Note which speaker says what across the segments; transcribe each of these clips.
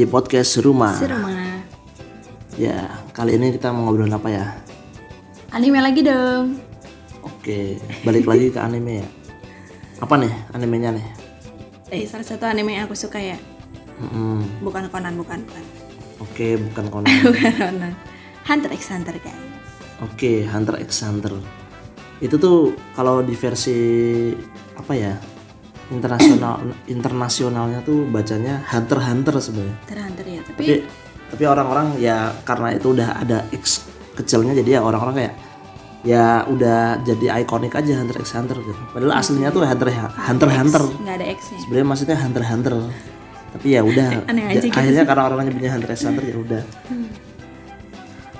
Speaker 1: Di podcast Rumah.
Speaker 2: Serumah.
Speaker 1: Ya, kali ini kita mau ngobrol apa ya?
Speaker 2: Anime lagi dong.
Speaker 1: Oke, balik lagi ke anime ya. Apa nih animenya nih?
Speaker 2: Eh, salah satu anime yang aku suka ya.
Speaker 1: Mm-mm.
Speaker 2: Bukan Conan, bukan, bukan.
Speaker 1: Oke, bukan Conan.
Speaker 2: Bukan Conan. Hunter x Hunter guys.
Speaker 1: Oke, Hunter x Hunter. Itu tuh kalau di versi apa ya? Internasional internasionalnya tuh bacanya Hunter Hunter sebenarnya.
Speaker 2: Hunter Hunter ya. Tapi,
Speaker 1: Tapi tapi orang-orang ya karena itu udah ada X kecilnya jadi ya orang-orang kayak ya udah jadi ikonik aja Hunter x Hunter gitu. Padahal aslinya tuh Hunter Hunter x Hunter.
Speaker 2: nggak ada X-nya.
Speaker 1: Sebenarnya maksudnya Hunter Hunter. Tapi ya udah
Speaker 2: gitu
Speaker 1: akhirnya karena orang nyebutnya Hunter x Hunter ya udah.
Speaker 2: Hmm.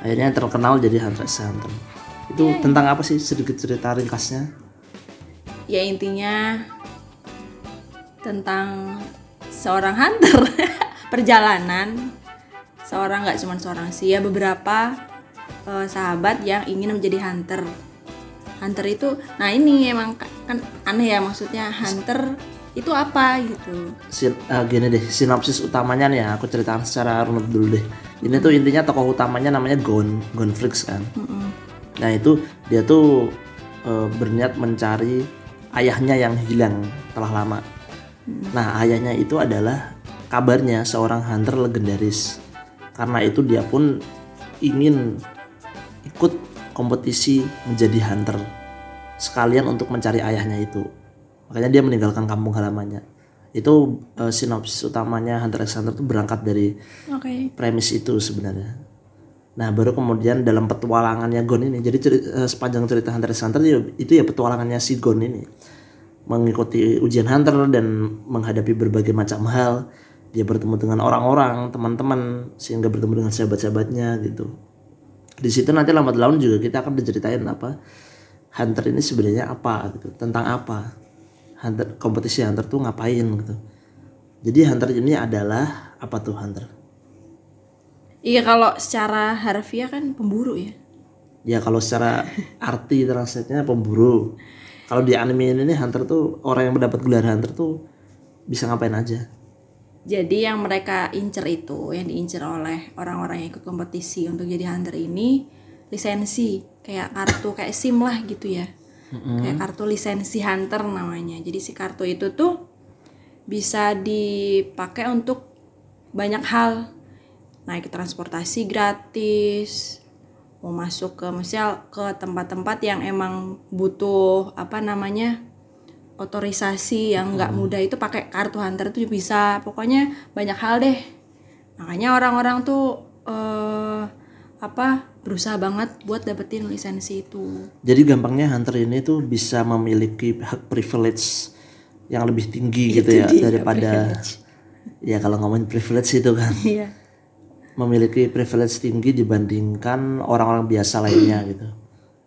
Speaker 1: Akhirnya terkenal jadi Hunter x Hunter. Itu
Speaker 2: Iya.
Speaker 1: tentang apa sih sedikit cerita ringkasnya?
Speaker 2: Ya intinya tentang seorang hunter perjalanan seorang nggak cuma seorang sih ya beberapa eh, sahabat yang ingin menjadi hunter hunter itu nah ini emang ka- kan aneh ya maksudnya hunter itu apa gitu
Speaker 1: Sin, eh, gini deh, sinopsis utamanya nih ya, aku ceritakan secara runut dulu deh. Ini tuh intinya tokoh utamanya namanya Gon, Gon Fricks kan. Nah itu dia tuh eh, berniat mencari ayahnya yang hilang telah lama. Nah ayahnya itu adalah kabarnya seorang hunter legendaris. Karena itu dia pun ingin ikut kompetisi menjadi hunter sekalian untuk mencari ayahnya itu. Makanya dia meninggalkan kampung halamannya. Itu eh, sinopsis utamanya Hunter x Hunter itu berangkat dari
Speaker 2: oke
Speaker 1: premis itu sebenarnya. Nah baru kemudian dalam petualangannya Gon ini, jadi ceri- eh, sepanjang cerita Hunter x Hunter ya- itu ya petualangannya si Gon ini mengikuti ujian Hunter dan menghadapi berbagai macam hal. Dia bertemu dengan orang-orang, teman-teman, sehingga bertemu dengan sahabat-sahabatnya gitu. Di situ nanti lambat laun juga kita akan diceritain apa Hunter ini sebenarnya apa gitu, tentang apa. Hunter kompetisi Hunter tuh ngapain gitu. Jadi Hunter ini adalah apa tuh Hunter?
Speaker 2: iya kalau secara harfiah kan pemburu ya
Speaker 1: Ya kalau secara arti translate-nya pemburu. Kalau di anime ini hunter tuh orang yang mendapat gelar hunter tuh bisa ngapain aja.
Speaker 2: Jadi yang mereka incer itu, yang diincer oleh orang-orang yang ikut kompetisi untuk jadi hunter ini lisensi, kayak kartu kayak SIM lah gitu ya. Kayak kartu lisensi hunter namanya. Jadi si kartu itu tuh bisa dipakai untuk banyak hal. Naik transportasi gratis, mau masuk ke misal ke tempat-tempat yang emang butuh apa namanya otorisasi yang nggak mudah itu pakai kartu hunter itu bisa. Pokoknya banyak hal deh. Makanya orang-orang tuh eh apa berusaha banget buat dapetin lisensi itu.
Speaker 1: Jadi gampangnya hunter ini tuh bisa memiliki hak privilege yang lebih tinggi gitu ya daripada ya kalau ngomongin privilege itu kan.
Speaker 2: Iya
Speaker 1: memiliki privilege tinggi dibandingkan orang-orang biasa lainnya gitu.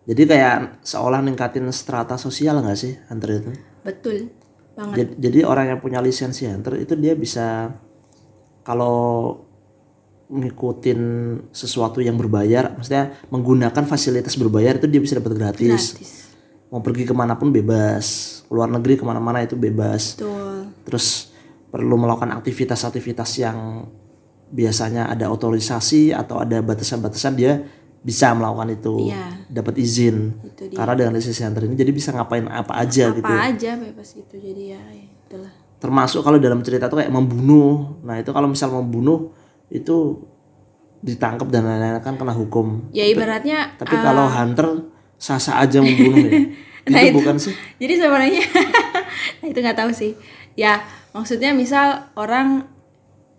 Speaker 1: Jadi kayak seolah ningkatin strata sosial nggak sih hunter itu?
Speaker 2: betul banget
Speaker 1: Jadi, jadi orang yang punya lisensi hunter itu dia bisa kalau ngikutin sesuatu yang berbayar, maksudnya menggunakan fasilitas berbayar itu dia bisa dapat gratis.
Speaker 2: gratis
Speaker 1: Mau pergi ke mana pun bebas, keluar negeri ke mana-mana itu bebas.
Speaker 2: betul
Speaker 1: Terus perlu melakukan aktivitas-aktivitas yang biasanya ada otorisasi atau ada batasan-batasan dia bisa melakukan itu,
Speaker 2: Iya.
Speaker 1: dapat izin.
Speaker 2: itu dia
Speaker 1: Karena dengan lisensi hunter ini jadi bisa ngapain apa aja
Speaker 2: apa
Speaker 1: gitu.
Speaker 2: aja bebas gitu jadi ya itulah
Speaker 1: termasuk kalau dalam cerita tuh kayak membunuh nah itu kalau misal membunuh itu ditangkap dan lain-lain kan kena hukum
Speaker 2: ya ibaratnya
Speaker 1: tapi kalau hunter sah-sah aja membunuh ya
Speaker 2: Nah,
Speaker 1: itu
Speaker 2: itu.
Speaker 1: bukan sih
Speaker 2: Jadi sebenarnya nah itu nggak tahu sih. Ya maksudnya misal orang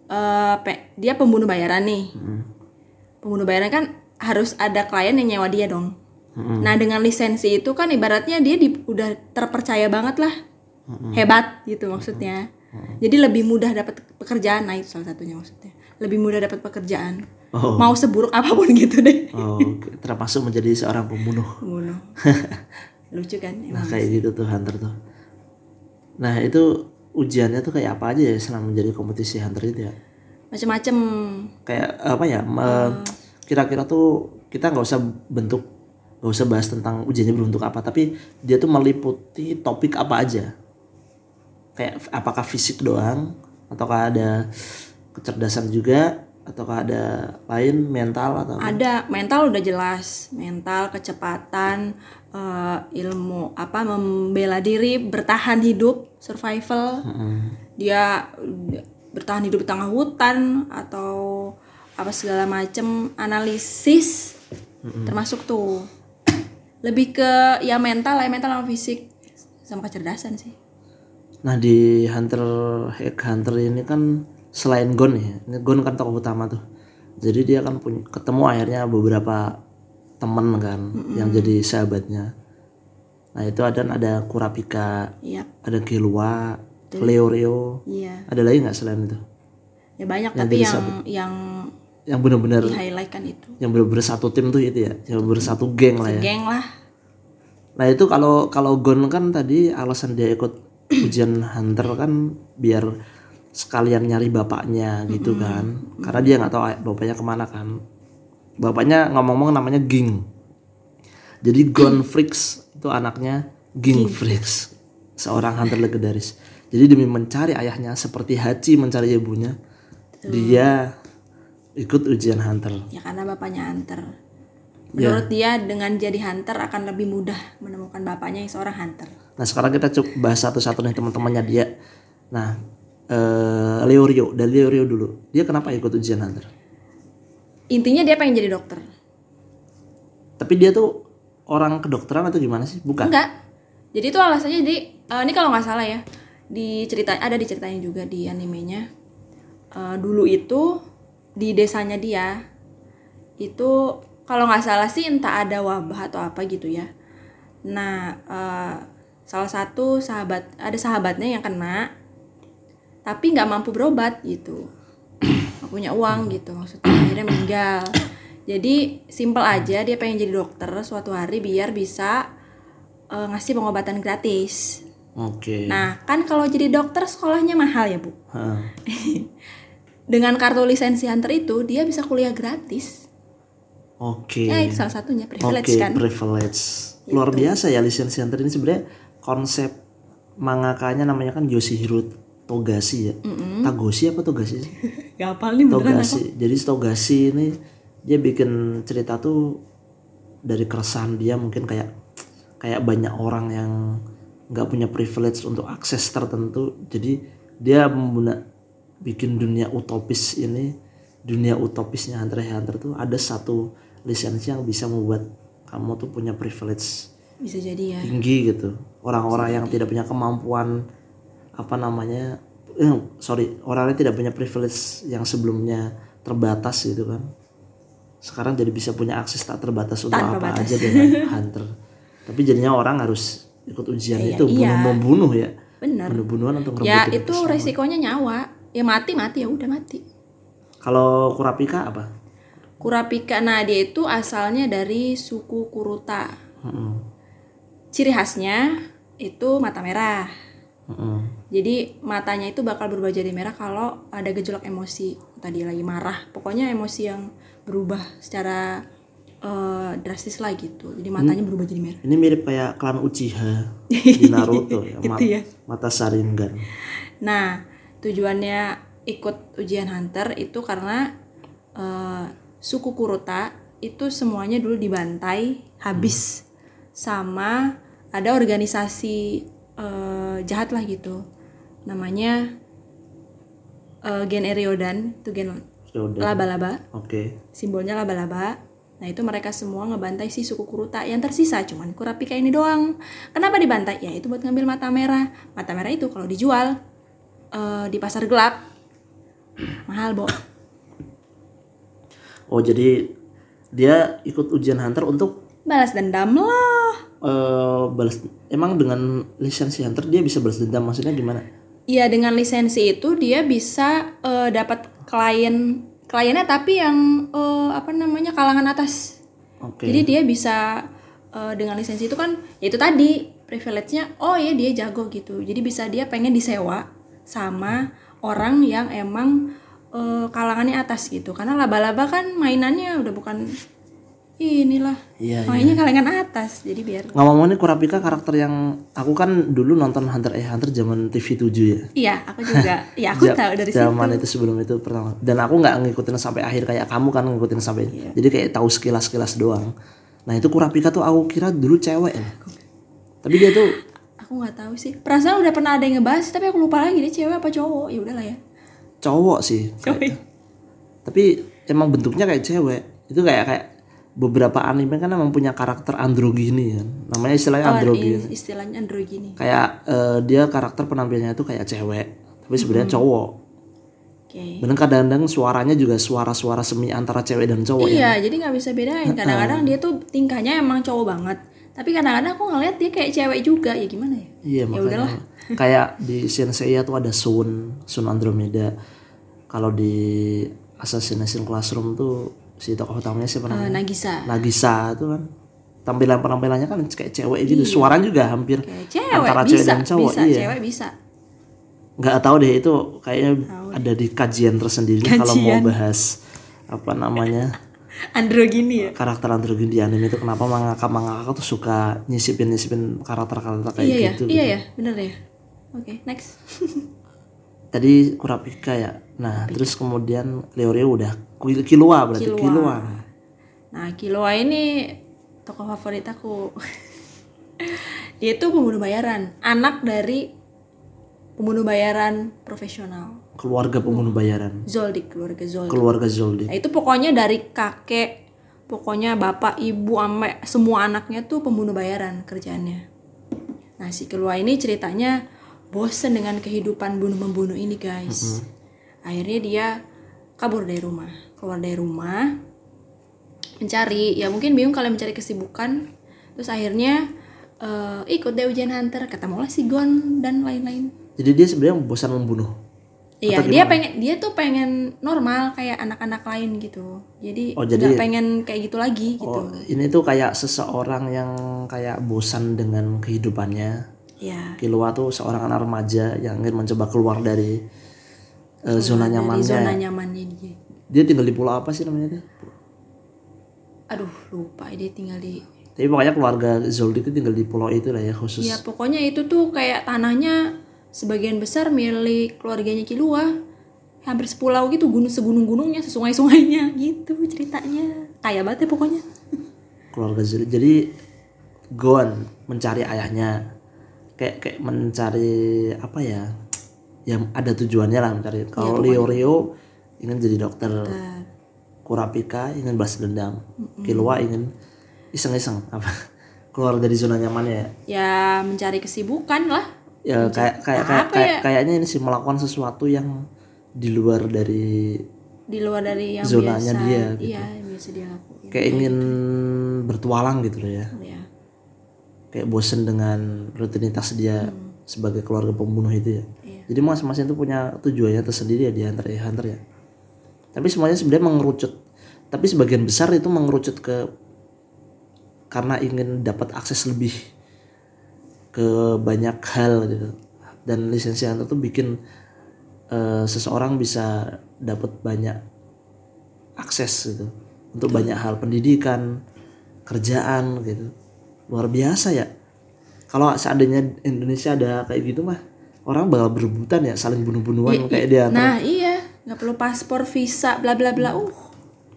Speaker 2: eh, pe- dia pembunuh bayaran nih, pembunuh bayaran kan harus ada klien yang nyewa dia dong. Nah dengan lisensi itu kan ibaratnya dia di- udah terpercaya banget lah, hebat gitu maksudnya. Jadi lebih mudah dapat pekerjaan, nah itu salah satunya maksudnya. Lebih mudah dapat pekerjaan.
Speaker 1: Oh.
Speaker 2: Mau seburuk apa pun gitu deh.
Speaker 1: oh termasuk menjadi seorang pembunuh
Speaker 2: Pembunuh. Lucu kan?
Speaker 1: nah
Speaker 2: Emang.
Speaker 1: kayak gitu tuh hunter tuh nah itu ujiannya tuh kayak apa aja ya selama menjadi kompetisi hunter itu ya?
Speaker 2: Macem-macem.
Speaker 1: Kayak apa ya me- kira-kira tuh kita nggak usah bentuk nggak usah bahas tentang ujiannya berbentuk apa tapi dia tuh meliputi topik apa aja. Kayak apakah fisik doang ataukah ada kecerdasan juga ataukah ada lain mental atau apa?
Speaker 2: Ada mental udah jelas, mental, kecepatan, eh, ilmu apa membela diri, bertahan hidup, survival. Dia bertahan hidup di tengah hutan atau apa segala macem analisis termasuk tuh. Lebih ke ya mental ya mental sama fisik. Sama kecerdasan sih.
Speaker 1: Nah di Hunter Hack Hunter ini kan selain Gon ya, ini Gon kan tokoh utama tuh. Jadi dia kan punya ketemu akhirnya beberapa temen kan yang jadi sahabatnya. Nah itu ada ada Kurapika,
Speaker 2: iya.
Speaker 1: ada Killua, Leorio,
Speaker 2: iya.
Speaker 1: Ada lagi nggak selain itu?
Speaker 2: ya banyak tapi yang yang
Speaker 1: Yang benar-benar
Speaker 2: di highlight kan itu.
Speaker 1: yang benar-benar satu tim tuh itu ya, yang benar satu geng lah ya.
Speaker 2: geng lah.
Speaker 1: Nah itu kalau kalau Gon kan tadi alasan dia ikut ujian hunter kan biar sekalian nyari bapaknya gitu kan, karena dia nggak tahu bapaknya ke mana kan. Bapaknya ngomong-ngomong namanya Ging. Jadi Gon Fricks itu anaknya Ging Fricks, seorang hunter legendaris. Jadi demi mencari ayahnya seperti Hachi mencari ibunya, dia ikut ujian hunter.
Speaker 2: ya karena bapaknya hunter
Speaker 1: Ya.
Speaker 2: menurut dia dengan jadi hunter akan lebih mudah menemukan bapaknya yang seorang hunter
Speaker 1: Nah sekarang kita coba bahas satu-satu nih teman-temannya dia. Nah eh Leorio dari Leorio dulu. Dia kenapa ikut ujian hunter?
Speaker 2: Intinya dia pengen jadi dokter.
Speaker 1: Tapi dia tuh orang kedokteran atau gimana sih? Bukan.
Speaker 2: enggak. Jadi itu alasannya jadi eh, ini kalau nggak salah ya di cerita ada diceritain juga di animenya. Eh, dulu itu di desanya dia itu kalau nggak salah sih entah ada wabah atau apa gitu ya. Nah eh, salah satu sahabat ada sahabatnya yang kena tapi nggak mampu berobat gitu nggak punya uang gitu maksudnya akhirnya meninggal jadi simple aja dia pengen jadi dokter suatu hari biar bisa eh, ngasih pengobatan gratis
Speaker 1: Oke.
Speaker 2: nah kan kalau jadi dokter sekolahnya mahal ya bu
Speaker 1: Heeh.
Speaker 2: dengan kartu lisensi hunter itu dia bisa kuliah gratis
Speaker 1: Oke.
Speaker 2: ya itu salah satunya privilege kan
Speaker 1: privilege. Luar biasa ya lisensi hunter ini sebenarnya konsep mangakanya namanya kan Yoshihiro Togashi ya. Tagoshi apa Togashi sih?
Speaker 2: gak hafal nih aku
Speaker 1: Togashi. Jadi Togashi ini dia bikin cerita tuh dari keresahan dia mungkin kayak kayak banyak orang yang nggak punya privilege untuk akses tertentu. Jadi dia membuat bikin dunia utopis ini dunia utopisnya Hunter x Hunter tuh ada satu lisensi yang bisa membuat kamu tuh punya privilege
Speaker 2: bisa jadi ya
Speaker 1: tinggi gitu orang-orang yang tidak punya kemampuan apa namanya eh, sorry orang yang tidak punya privilege yang sebelumnya terbatas gitu kan. Sekarang jadi bisa punya akses tak terbatas untuk
Speaker 2: Tanpa
Speaker 1: apa
Speaker 2: batas.
Speaker 1: aja dengan hunter. Tapi jadinya orang harus ikut ujian
Speaker 2: Iya,
Speaker 1: itu bunuh
Speaker 2: iya.
Speaker 1: membunuh ya.
Speaker 2: Bener
Speaker 1: bunuh-bunuhan untuk
Speaker 2: ya itu resikonya nyawa. Ya mati mati. Ya udah mati.
Speaker 1: Kalau kurapika apa?
Speaker 2: Kurapika nah dia itu asalnya dari suku Kuruta.
Speaker 1: Mm-mm.
Speaker 2: ciri khasnya itu mata merah Jadi matanya itu bakal berubah jadi merah kalau ada gejolak emosi. Tadi lagi marah. Pokoknya emosi yang berubah secara eh, drastis lah gitu. Jadi matanya berubah jadi merah.
Speaker 1: Ini mirip kayak klan Uchiha di Naruto ya,
Speaker 2: Gitu ya.
Speaker 1: mata Sharingan.
Speaker 2: Nah, tujuannya ikut ujian hunter itu karena eh, suku Kuruta itu semuanya dulu dibantai habis sama ada organisasi eh, jahat lah gitu. Namanya eh, Gen Eriodan, itu gen laba-laba,
Speaker 1: oke
Speaker 2: simbolnya laba-laba. Nah, itu mereka semua ngebantai si suku Kuruta. Yang tersisa cuman Kurapika ini doang. Kenapa dibantai? Ya itu buat ngambil mata merah. Mata merah itu kalau dijual eh, di pasar gelap mahal, Bo.
Speaker 1: Oh jadi dia ikut ujian hunter untuk
Speaker 2: Balas dendam lah.
Speaker 1: eh, balas. Emang dengan lisensi hunter dia bisa balas dendam maksudnya gimana?
Speaker 2: Iya, dengan lisensi itu dia bisa eh, dapat klien kliennya tapi yang eh, apa namanya kalangan atas.
Speaker 1: Oke.
Speaker 2: Jadi dia bisa eh, dengan lisensi itu kan ya itu tadi privilege-nya oh ya dia jago gitu. Jadi bisa dia pengen disewa sama orang yang emang eh, kalangannya atas gitu. Karena laba-laba kan mainannya udah bukan inilah.
Speaker 1: Iya,
Speaker 2: mainnya kalangan atas jadi biar
Speaker 1: ngomong-ngomong ini Kurapika karakter yang aku kan dulu nonton Hunter x Hunter zaman TV 7 ya.
Speaker 2: Iya aku juga. Ya aku
Speaker 1: Ja-
Speaker 2: tahu dari situ.
Speaker 1: zaman itu sebelum itu pertama. Dan aku nggak ngikutin sampai akhir kayak kamu kan ngikutin sampai
Speaker 2: Iya.
Speaker 1: jadi kayak tahu sekilas sekilas doang. Nah itu Kurapika tuh aku kira dulu cewek. Ya. tapi dia tuh
Speaker 2: aku nggak tahu sih. Perasaan udah pernah ada yang ngebahas tapi aku lupa lagi dia cewek apa cowok. Ya udahlah ya.
Speaker 1: Cowok sih.
Speaker 2: Cowok.
Speaker 1: Tapi emang bentuknya kayak cewek. Itu kayak kayak beberapa anime kan emang punya karakter androgini kan namanya istilahnya androgini
Speaker 2: Is- istilahnya androgini
Speaker 1: kayak eh, dia karakter penampilannya itu kayak cewek tapi sebenarnya cowok.
Speaker 2: Oke.
Speaker 1: Bener kadang-kadang suaranya juga suara-suara semi antara cewek dan cowok ya.
Speaker 2: Iya jadi nggak bisa bedain. Kadang-kadang dia tuh tingkahnya emang cowok banget. Tapi kadang-kadang aku ngeliat dia kayak cewek juga ya gimana ya?
Speaker 1: Iya makanya. kayak di Senseiya tuh ada Sun, Sun Andromeda. Kalau di Assassination Classroom tuh si tokoh utamanya siapa
Speaker 2: Eh,
Speaker 1: namanya?
Speaker 2: Nagisa
Speaker 1: Nagisa tuh kan. Tampilan penampilannya kan kayak cewek gitu, suaranya juga hampir
Speaker 2: kayak cewek
Speaker 1: antara
Speaker 2: bisa
Speaker 1: cewek dan cowok.
Speaker 2: bisa
Speaker 1: iya.
Speaker 2: cewek bisa
Speaker 1: Nggak tahu deh itu kayaknya ada di kajian tersendiri kalau mau
Speaker 2: Kajian.
Speaker 1: bahas apa namanya
Speaker 2: androgini ya
Speaker 1: karakter androgyn di anime itu kenapa mangaka mangaka tuh suka nyisipin nyisipin karakter karakter kayak
Speaker 2: iya ya
Speaker 1: gitu.
Speaker 2: iya ya bener ya oke next
Speaker 1: tadi Kurapika ya. Nah, terus kemudian Leorio udah Kil- Killua berarti.
Speaker 2: Killua. Nah, Killua ini tokoh favorit aku. Dia itu pembunuh bayaran, anak dari pembunuh bayaran profesional.
Speaker 1: Keluarga pembunuh bayaran.
Speaker 2: Zoldyck, keluarga Zoldyck.
Speaker 1: Keluarga Zoldyck.
Speaker 2: Nah, itu pokoknya dari kakek, pokoknya bapak, ibu, ame, semua anaknya tuh pembunuh bayaran kerjaannya. Nah, si Killua ini ceritanya bosen dengan kehidupan bunuh-membunuh ini, guys. Akhirnya dia kabur dari rumah, keluar dari rumah, mencari, ya mungkin bingung kalau mencari kesibukan. Terus akhirnya eh, ikut deh ujian hunter, ketemulah si Gon dan lain-lain.
Speaker 1: Jadi dia sebenarnya bosan membunuh.
Speaker 2: Iya, dia pengen dia tuh pengen normal kayak anak-anak lain gitu. Jadi
Speaker 1: Oh, jadi-
Speaker 2: pengen kayak gitu lagi gitu.
Speaker 1: Oh, ini tuh kayak seseorang yang kayak bosan dengan kehidupannya.
Speaker 2: Ya,
Speaker 1: Killua tuh seorang anak remaja yang ingin mencoba keluar dari eh, zona
Speaker 2: dari
Speaker 1: nyamannya.
Speaker 2: zona nyamannya dia.
Speaker 1: Dia tinggal di pulau apa sih namanya tuh?
Speaker 2: Aduh, lupa dia tinggal di
Speaker 1: Tapi pokoknya keluarga Zoldyck itu tinggal di pulau itu lah ya khusus.
Speaker 2: Ya, pokoknya itu tuh kayak tanahnya sebagian besar milik keluarganya Kilua. Hampir sepulau gitu, gunung segunung-gunungnya, sesungai-sungainya gitu ceritanya. Kaya banget ya pokoknya.
Speaker 1: keluarga Zoldyck. Jadi Gon mencari ayahnya. Kayak kayak mencari apa ya? Yang ada tujuannya lah mencari. Kalau Leo Rio ingin jadi dokter. Kurapika ingin balas dendam. Killua ingin iseng-iseng apa? Keluar dari zona nyamannya ya.
Speaker 2: Ya, mencari kesibukan lah.
Speaker 1: Ya kayak kayak kayak, kayak-
Speaker 2: ya?
Speaker 1: kayaknya ini sih melakukan sesuatu yang di luar dari
Speaker 2: Di luar dari yang
Speaker 1: Zonanya
Speaker 2: biasa.
Speaker 1: dia, gitu.
Speaker 2: Iya, yang biasa dia lakuin.
Speaker 1: kayak ingin bertualang gitu loh ya.
Speaker 2: Ya.
Speaker 1: Kayak bosen dengan rutinitas dia sebagai keluarga pembunuh itu ya.
Speaker 2: Iya.
Speaker 1: Jadi masing-masing itu punya tujuannya tersendiri ya di Hunter x Hunter ya. Tapi semuanya sebenarnya mengerucut. Tapi sebagian besar itu mengerucut ke karena ingin dapat akses lebih ke banyak hal gitu. Dan lisensi Hunter tuh bikin eh, seseorang bisa dapat banyak akses gitu untuk banyak hal pendidikan, kerjaan gitu. Luar biasa ya. Kalau seandainya Indonesia ada kayak gitu mah orang bakal berebutan ya saling bunuh-bunuhan kayak dia
Speaker 2: Nah, iya, nggak perlu paspor, visa, bla bla bla. Uh,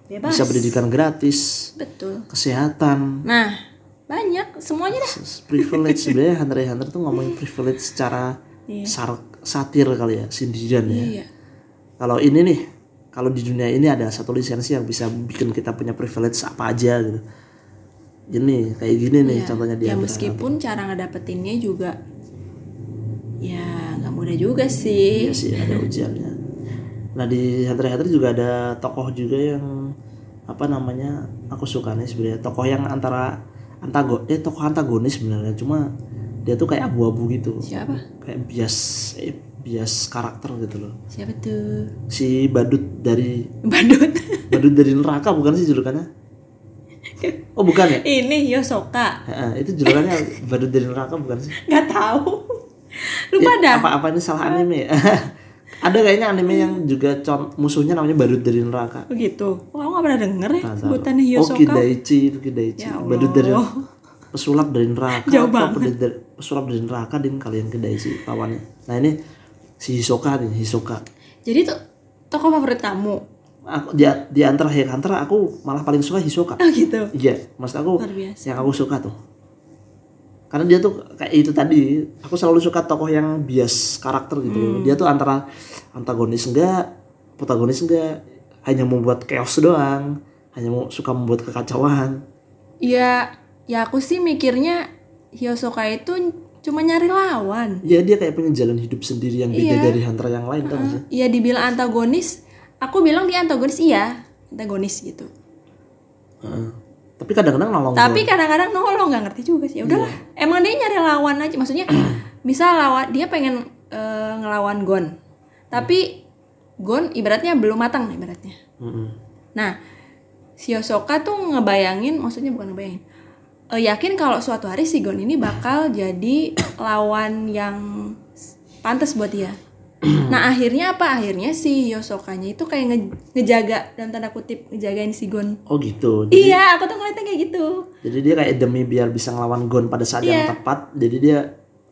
Speaker 2: bebas.
Speaker 1: bisa pendidikan gratis,
Speaker 2: Betul.
Speaker 1: kesehatan,
Speaker 2: Nah, banyak semuanya dah.
Speaker 1: privilege sebenarnya Hunter Hunter tuh ngomongin privilege secara sar- satir kali ya, sindiran ya.
Speaker 2: Iya.
Speaker 1: Kalau ini nih, kalau di dunia ini ada satu lisensi yang bisa bikin kita punya privilege apa aja gitu. Gini, kayak gini nih contohnya dia.
Speaker 2: Ya meskipun cara ngedapetinnya juga ya nggak mudah juga sih.
Speaker 1: Iya sih ada ujiannya. Nah di x Hunter juga ada tokoh juga yang apa namanya aku suka nih sebenarnya tokoh yang antara antago eh tokoh antagonis sebenarnya cuma dia tuh kayak abu-abu gitu
Speaker 2: Siapa?
Speaker 1: kayak bias eh, bias karakter gitu loh
Speaker 2: Siapa tuh?
Speaker 1: si badut dari
Speaker 2: Badut.
Speaker 1: badut dari neraka bukan sih julukannya oh bukan ya?
Speaker 2: Ini Yosoka.
Speaker 1: Heeh, itu julukannya badut dari neraka bukan sih?
Speaker 2: Nggak tahu. Lupa
Speaker 1: Ya,
Speaker 2: dah.
Speaker 1: apa apa ini salah anime ya. Ada kayaknya anime yang juga con musuhnya namanya badut dari neraka.
Speaker 2: Begitu oh aku gak pernah denger ya sebutannya
Speaker 1: oh
Speaker 2: Hyosoka
Speaker 1: Kidaichi itu Kidaichi.
Speaker 2: Ya
Speaker 1: badut dari pesulap dari neraka.
Speaker 2: Jauh
Speaker 1: apa
Speaker 2: banget.
Speaker 1: badut dari- pesulap dari neraka din kalian Kidaichi lawannya nah ini si Hisoka nih Hisoka.
Speaker 2: Jadi tuh tokoh favorit kamu
Speaker 1: aku di, di antara Hunter aku malah paling suka Hisoka.
Speaker 2: Oh gitu?
Speaker 1: Iya maksud aku yang aku suka tuh. Karena dia tuh kayak itu tadi aku selalu suka tokoh yang bias karakter gitu.
Speaker 2: Hmm.
Speaker 1: dia tuh antara antagonis enggak protagonis enggak. Hanya membuat chaos doang hanya mau suka membuat kekacauan.
Speaker 2: Ya ya aku sih mikirnya Hyosoka itu cuma nyari lawan.
Speaker 1: Ya dia kayak punya jalan hidup sendiri yang beda
Speaker 2: Iya.
Speaker 1: dari hunter yang lain kan sih?
Speaker 2: Iya dibilang antagonis aku bilang dia antagonis iya. Antagonis gitu.
Speaker 1: Heeh. tapi kadang-kadang nolong
Speaker 2: tapi kadang-kadang nolong nggak ngerti juga sih. Ya udahlah emang dia nyari lawan aja. Maksudnya misal lawan dia pengen eh, ngelawan Gon. Tapi Gon ibaratnya belum matang ibaratnya.
Speaker 1: Mm-mm.
Speaker 2: nah si Yosoka tuh ngebayangin maksudnya bukan ngebayangin eh, yakin kalau suatu hari si Gon ini bakal jadi lawan yang pantas buat dia nah akhirnya apa? Akhirnya si Yosokanya itu kayak nge- ngejaga dalam tanda kutip ngejagain si Gon.
Speaker 1: Oh gitu. Jadi,
Speaker 2: iya aku tuh ngeliatnya kayak gitu.
Speaker 1: Jadi dia kayak demi biar bisa ngelawan Gon pada saat yang
Speaker 2: Iya.
Speaker 1: tepat jadi dia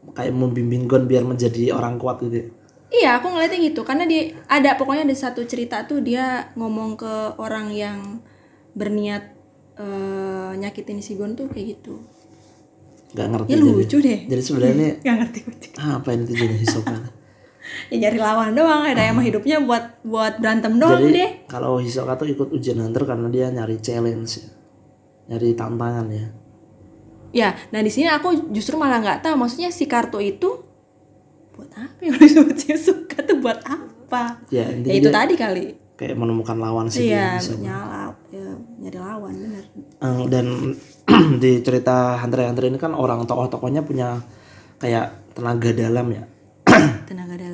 Speaker 1: kayak membimbing Gon biar menjadi orang kuat gitu
Speaker 2: Iya, aku ngeliatnya gitu. Karena dia ada pokoknya ada satu cerita tuh dia ngomong ke orang yang berniat eh, nyakitin si Gon tuh kayak gitu.
Speaker 1: nggak ngerti
Speaker 2: Ya
Speaker 1: jadi.
Speaker 2: lucu deh.
Speaker 1: jadi sebenarnya
Speaker 2: Gak ngerti
Speaker 1: ah, apa ini tuh jadi Hisoka
Speaker 2: Ya nyari lawan doang, ada emang hidupnya buat buat berantem doang
Speaker 1: jadi
Speaker 2: deh.
Speaker 1: kalau Hisoka tuh ikut ujian hunter karena dia nyari challenge ya. nyari tantangan ya
Speaker 2: Ya, nah di sini aku justru malah nggak tahu maksudnya si kartu itu buat apa yang disebut suka tuh buat apa?
Speaker 1: ya
Speaker 2: Ya itu
Speaker 1: dia
Speaker 2: tadi kali.
Speaker 1: kayak menemukan lawan sih
Speaker 2: Iya, nyala, ya, nyari lawan bener.
Speaker 1: Dan di cerita Hunter x Hunter ini kan orang tokoh-tokohnya punya kayak tenaga dalam ya
Speaker 2: Tenaga dalam.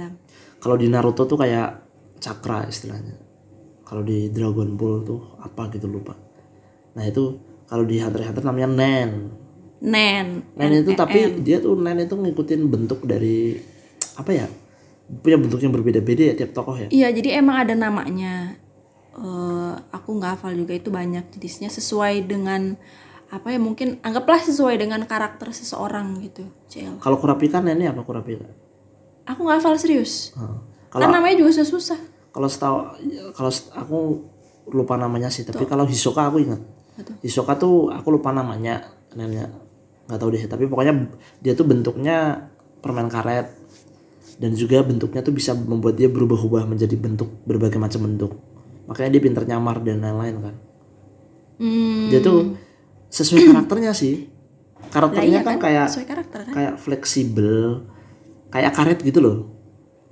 Speaker 1: Kalau di Naruto tuh kayak cakra istilahnya kalau di Dragon Ball tuh apa gitu lupa nah itu kalau di Hunter x Hunter namanya Nen
Speaker 2: Nen.
Speaker 1: Nen itu tapi dia tuh Nen itu ngikutin bentuk dari apa ya punya bentuk yang berbeda-beda ya tiap tokoh ya
Speaker 2: Iya, jadi emang ada namanya. eh aku nggak hafal juga itu banyak jenisnya sesuai dengan apa ya mungkin anggaplah sesuai dengan karakter seseorang gitu. CL.
Speaker 1: kalau Kurapika Nennya apa Kurapika
Speaker 2: Aku nggak hafal serius.
Speaker 1: Heeh.
Speaker 2: Kan namanya juga susah susah.
Speaker 1: kalau setahu kalau set- aku lupa namanya sih tapi kalau Hisoka aku ingat
Speaker 2: Betul.
Speaker 1: Hisoka tuh aku lupa namanya neneknya nggak tahu deh tapi pokoknya dia tuh bentuknya permen karet dan juga bentuknya tuh bisa membuat dia berubah-ubah menjadi bentuk berbagai macam bentuk makanya dia pinter nyamar dan lain-lain kan
Speaker 2: Hmm,
Speaker 1: dia tuh sesuai karakternya sih
Speaker 2: lah
Speaker 1: karakternya
Speaker 2: iya
Speaker 1: kan,
Speaker 2: kan,
Speaker 1: kayak
Speaker 2: karakter kan.
Speaker 1: kayak fleksibel kayak karet gitu loh.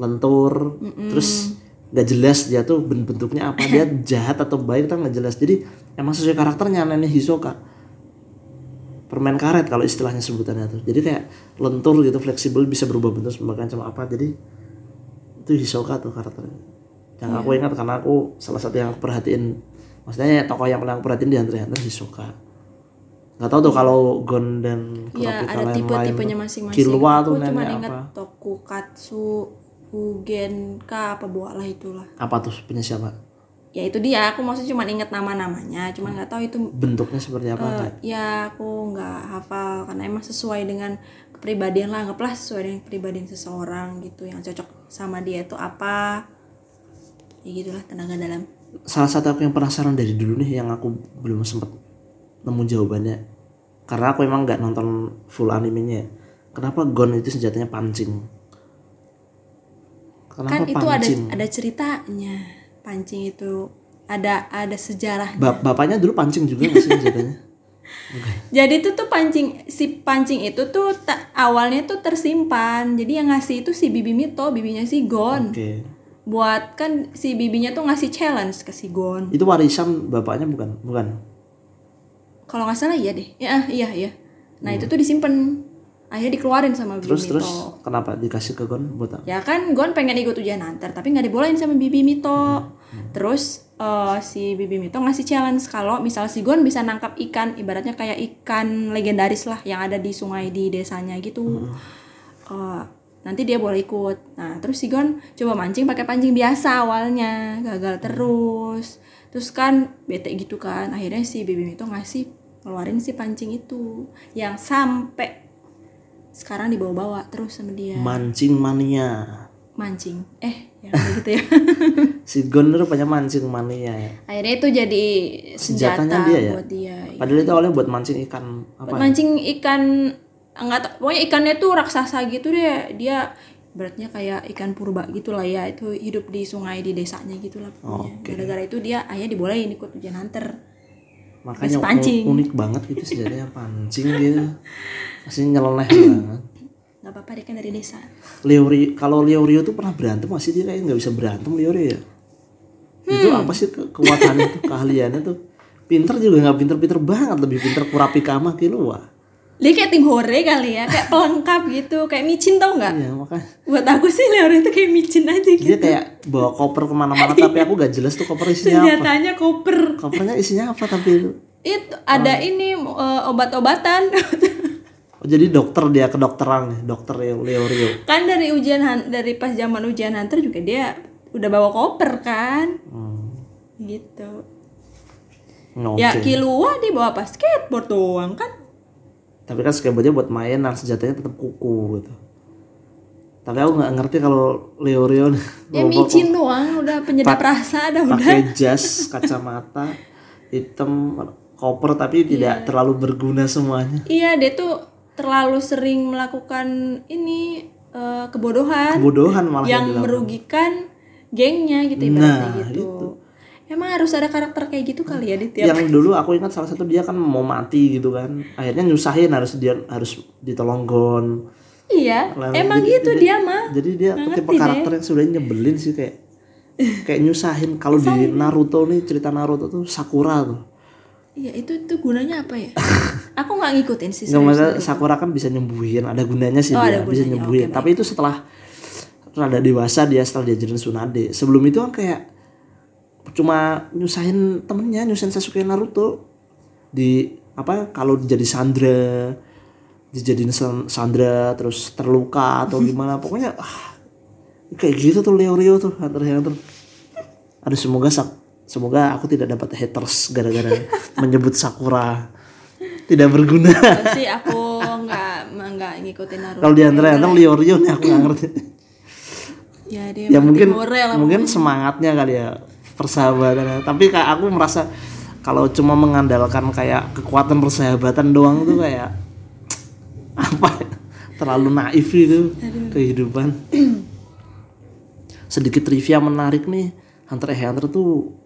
Speaker 1: Lentur terus nggak jelas dia tuh ben- bentuknya apa dia jahat atau baik kan nggak jelas. Jadi emang sesuai karakternya nenek Hisoka. Permen karet kalau istilahnya sebutannya tuh. Jadi kayak lentur gitu fleksibel bisa berubah bentuk sebagai macam apa. Jadi itu Hisoka tuh karakternya. Yang aku ingat karena aku salah satu yang aku perhatiin. Maksudnya tokoh yang paling aku perhatiin di Hunter Hunter Hisoka nggak tahu tuh kalau Gon dan
Speaker 2: Ya ada
Speaker 1: lain-lain
Speaker 2: tipe-tipenya masing-masing.
Speaker 1: Killua
Speaker 2: aku cuma inget
Speaker 1: apa?
Speaker 2: Tokukatsu, Ugenka apa buah lah itulah.
Speaker 1: apa tuh punya siapa?
Speaker 2: Ya itu dia, aku maksudnya cuma inget nama-namanya, cuma nggak tahu itu
Speaker 1: bentuknya seperti apa Kak?
Speaker 2: ya aku nggak hafal. Karena emang sesuai dengan kepribadian lah. Anggaplah sesuai dengan kepribadian seseorang gitu. Yang cocok sama dia itu apa. Ya gitulah tenaga dalam.
Speaker 1: Salah satu aku yang penasaran dari dulu nih yang aku belum sempet nemu jawabannya. Karena aku emang nggak nonton full animenya. Kenapa Gon itu senjatanya pancing? Kenapa
Speaker 2: kan itu ada
Speaker 1: pancing?
Speaker 2: ada ceritanya. Pancing itu ada ada sejarah.
Speaker 1: Ba- bapaknya dulu pancing juga nggak sih senjatanya?
Speaker 2: Jadi itu tuh pancing si pancing itu tuh ta- awalnya tuh tersimpan. Jadi yang ngasih itu si bibi Mito bibinya si Gon.
Speaker 1: Oke.
Speaker 2: Buat kan si bibinya tuh ngasih challenge ke si Gon.
Speaker 1: Itu warisan bapaknya bukan? Bukan
Speaker 2: kalau nggak salah iya deh. Ya iya iya. Nah itu tuh disimpan akhirnya dikeluarin sama bibi
Speaker 1: terus
Speaker 2: Mito.
Speaker 1: terus kenapa dikasih ke Gon buat apa?
Speaker 2: Ya kan Gon pengen ikut ujian antar tapi nggak dibolehin sama bibi Mito. Terus eh, si bibi Mito ngasih challenge kalau misal si Gon bisa nangkap ikan ibaratnya kayak ikan legendaris lah yang ada di sungai di desanya gitu. Eh, nanti dia boleh ikut. Nah terus si Gon coba mancing pakai pancing biasa awalnya gagal terus. Terus kan bete gitu kan. Akhirnya si Baby itu ngasih keluarin si pancing itu yang sampai sekarang dibawa-bawa terus sama dia.
Speaker 1: Mancing mania.
Speaker 2: Mancing. Eh ya gitu ya.
Speaker 1: Si Gon itu rupanya mancing mania ya.
Speaker 2: Akhirnya itu jadi senjata
Speaker 1: Senjatanya dia ya?
Speaker 2: buat dia
Speaker 1: padahal itu awalnya buat mancing ikan apa
Speaker 2: buat
Speaker 1: ya?
Speaker 2: mancing ikan enggak tau- pokoknya ikannya tuh raksasa gitu deh. Dia beratnya kayak ikan purba gitu lah ya. Itu hidup di sungai di desanya gitu lah pokoknya gara-gara itu dia akhirnya dibolehin ikut ujian hunter
Speaker 1: makanya
Speaker 2: pancing.
Speaker 1: unik banget itu senjatanya pancing dia. Masih nyeleneh banget.
Speaker 2: Nggak apa-apa dia kan dari desa.
Speaker 1: Leori kalau Leorio tuh pernah berantem masih dia kayak nggak bisa berantem Leorio ya? Itu
Speaker 2: Hmm.
Speaker 1: apa sih ke kekuatannya tuh keahliannya tuh? Pinter juga nggak pinter-pinter banget lebih pinter kurapi kama wah
Speaker 2: dia kayak tim hore kali ya kayak pelengkap gitu kayak micin tau nggak?
Speaker 1: Iya makanya.
Speaker 2: Buat aku sih Leon itu kayak micin aja gitu.
Speaker 1: dia kayak bawa koper ke mana-mana tapi aku gak jelas tuh koper isinya apa.
Speaker 2: Senjatanya koper.
Speaker 1: Kopernya isinya apa tapi
Speaker 2: itu? Ada ini eh, obat-obatan.
Speaker 1: Oh, jadi dokter dia kedokteran nih dokter Leo Leorio
Speaker 2: kan dari ujian dari pas zaman ujian hunter juga dia udah bawa koper kan?
Speaker 1: Hmm.
Speaker 2: gitu.
Speaker 1: Oke.
Speaker 2: ya kilua dia bawa pas skateboard doang kan
Speaker 1: tapi kan skateboardnya buat main nah senjatanya tetap kuku gitu tapi aku nggak ngerti kalau Leorio nih
Speaker 2: ya micin doang udah penyedap rasa ada udah
Speaker 1: pakai jas kacamata hitam koper tapi tidak terlalu berguna semuanya
Speaker 2: iya dia tuh terlalu sering melakukan ini eh, kebodohan
Speaker 1: kebodohan malah
Speaker 2: yang
Speaker 1: dilakukan.
Speaker 2: merugikan gengnya gitu ibaratnya
Speaker 1: Nah,
Speaker 2: gitu.
Speaker 1: itu.
Speaker 2: Emang harus ada karakter kayak gitu kali ya di tiap
Speaker 1: yang dulu aku ingat salah satu dia kan mau mati gitu kan. Akhirnya nyusahin harus dia harus ditolong gon.
Speaker 2: Iya,
Speaker 1: Lalu
Speaker 2: emang
Speaker 1: jadi-
Speaker 2: gitu
Speaker 1: jadi-
Speaker 2: dia mah.
Speaker 1: jadi dia tipe karakter yang sudah nyebelin sih kayak kayak nyusahin. Kalau di Naruto nih cerita Naruto tuh Sakura tuh.
Speaker 2: Iya, itu itu gunanya apa ya? Aku nggak ngikutin sih.
Speaker 1: nggak masalah Sakura kan bisa nyembuhin ada gunanya sih
Speaker 2: Oh,
Speaker 1: dia
Speaker 2: ada
Speaker 1: bisa
Speaker 2: gunanya.
Speaker 1: nyembuhin.
Speaker 2: Oke,
Speaker 1: tapi itu setelah rada dewasa dia setelah diajarin Tsunade. Sebelum itu kan kayak cuma nyusahin temennya nyusahin Sasuke Naruto. Di apa kalau jadi Sandra dijadiin San- Sandra terus terluka atau gimana pokoknya ah, kayak gitu tuh Leo Rio tuh Hunter Hunter aduh semoga sak semoga aku tidak dapat haters gara-gara menyebut Sakura. Tidak berguna.
Speaker 2: Sih aku nggak nggak ngikutin Naruto.
Speaker 1: kalau di Hunter Hunter Leo Rio nih aku nggak ngerti.
Speaker 2: Ya dia
Speaker 1: ya mungkin mungkin semangatnya kali ya persahabatan tapi kayak aku merasa kalau cuma mengandalkan kayak kekuatan persahabatan doang tuh kayak apa ya, terlalu naif itu kehidupan. Sedikit trivia menarik nih. Hunter x Hunter tuh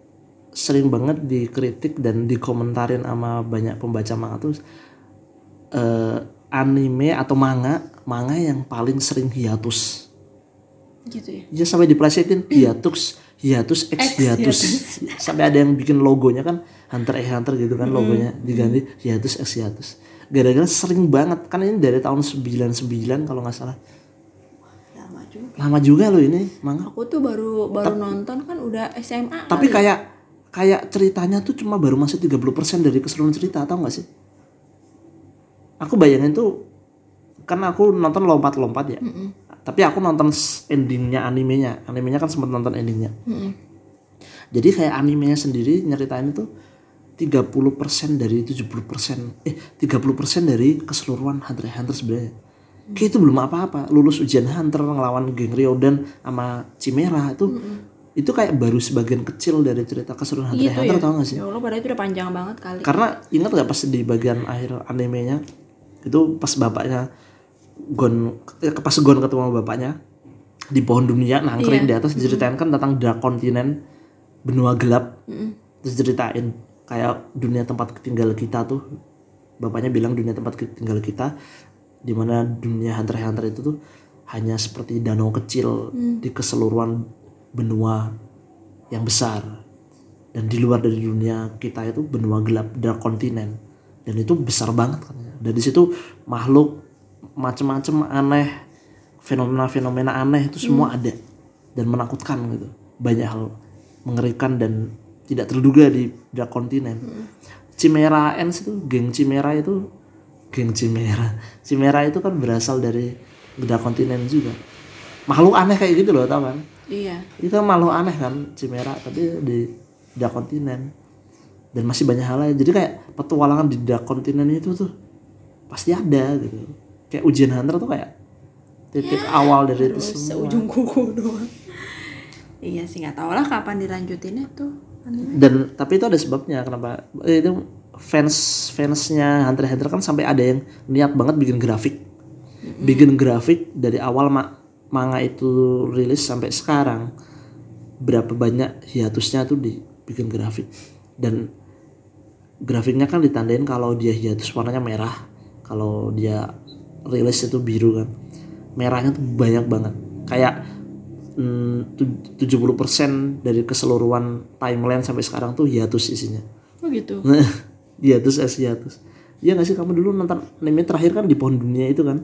Speaker 1: sering banget dikritik dan dikomentarin sama banyak pembaca manga tuh eh, anime atau manga manga yang paling sering hiatus.
Speaker 2: Gitu ya.
Speaker 1: Ya sampai diplesetin hiatus, hiatus, X hiatus. Sampai ada yang bikin logonya kan Hunter x Hunter gitu kan logonya diganti hiatus X hiatus. Gara-gara sering banget kan ini dari tahun 99 kalau nggak salah.
Speaker 2: Lama juga.
Speaker 1: Lama juga loh ini manga.
Speaker 2: Aku tuh baru baru nonton kan udah SMA.
Speaker 1: Tapi kayak kayak ceritanya tuh cuma baru masuk 30% dari keseluruhan cerita atau nggak sih? Aku bayangin tuh kan aku nonton lompat-lompat ya. Tapi aku nonton endingnya animenya. Animenya kan sempat nonton endingnya.
Speaker 2: Mm-mm.
Speaker 1: Jadi kayak animenya sendiri nyeritain itu 30% dari 70% eh 30% dari keseluruhan Hunter x Hunter sebenarnya. Kayak itu belum apa-apa. Lulus ujian Hunter ngelawan geng Ryodan sama Chimera itu itu kayak baru sebagian kecil dari cerita keseluruhan Hunter
Speaker 2: Gitu
Speaker 1: Hunter
Speaker 2: ya.
Speaker 1: tau gak sih?
Speaker 2: Ya Allah, padahal itu udah panjang banget kali.
Speaker 1: Karena ingat gak pas di bagian akhir animenya itu pas bapaknya Gon eh, pas Gon ketemu sama bapaknya di pohon dunia nangkring
Speaker 2: Iya.
Speaker 1: di atas diceritain kan tentang dark continent benua gelap. Terus ceritain kayak dunia tempat tinggal kita tuh. Bapaknya bilang dunia tempat tinggal kita di mana dunia hunter hunter itu tuh hanya seperti danau kecil di keseluruhan benua yang besar. Dan di luar dari dunia kita itu benua gelap dark continent. Dan itu besar banget kan dan di situ makhluk macam-macam aneh fenomena-fenomena aneh itu semua ada dan menakutkan gitu. Banyak hal mengerikan dan tidak terduga di dark continent Chimera Ants itu geng Chimera itu geng Chimera. Chimera itu kan berasal dari beda kontinen juga. Makhluk aneh kayak gitu loh tau kan?
Speaker 2: Iya.
Speaker 1: Itu kan makhluk aneh kan Chimera tapi di beda kontinen. Dan masih banyak hal lain. Jadi kayak petualangan di beda kontinen itu tuh pasti ada gitu kayak ujian hunter tuh kayak titik awal dari itu semua.
Speaker 2: seujung kuku doang. Iya sih nggak tahu lah kapan dilanjutinnya tuh anime.
Speaker 1: dan tapi itu ada sebabnya kenapa? Eh, itu fans fansnya Hunter Hunter kan sampai ada yang niat banget bikin grafik. Bikin grafik dari awal ma- manga itu rilis sampai sekarang berapa banyak hiatusnya tuh dibikin grafik. Dan grafiknya kan ditandain kalau dia hiatus warnanya merah kalau dia rilis itu biru kan. Merahnya tuh banyak banget. Kayak mm, tu- 70% dari keseluruhan timeline sampai sekarang tuh hiatus isinya.
Speaker 2: Oh gitu?
Speaker 1: Hiatus es hiatus. Iya gak sih? Kamu dulu nonton anime terakhir kan di pohon dunia itu kan?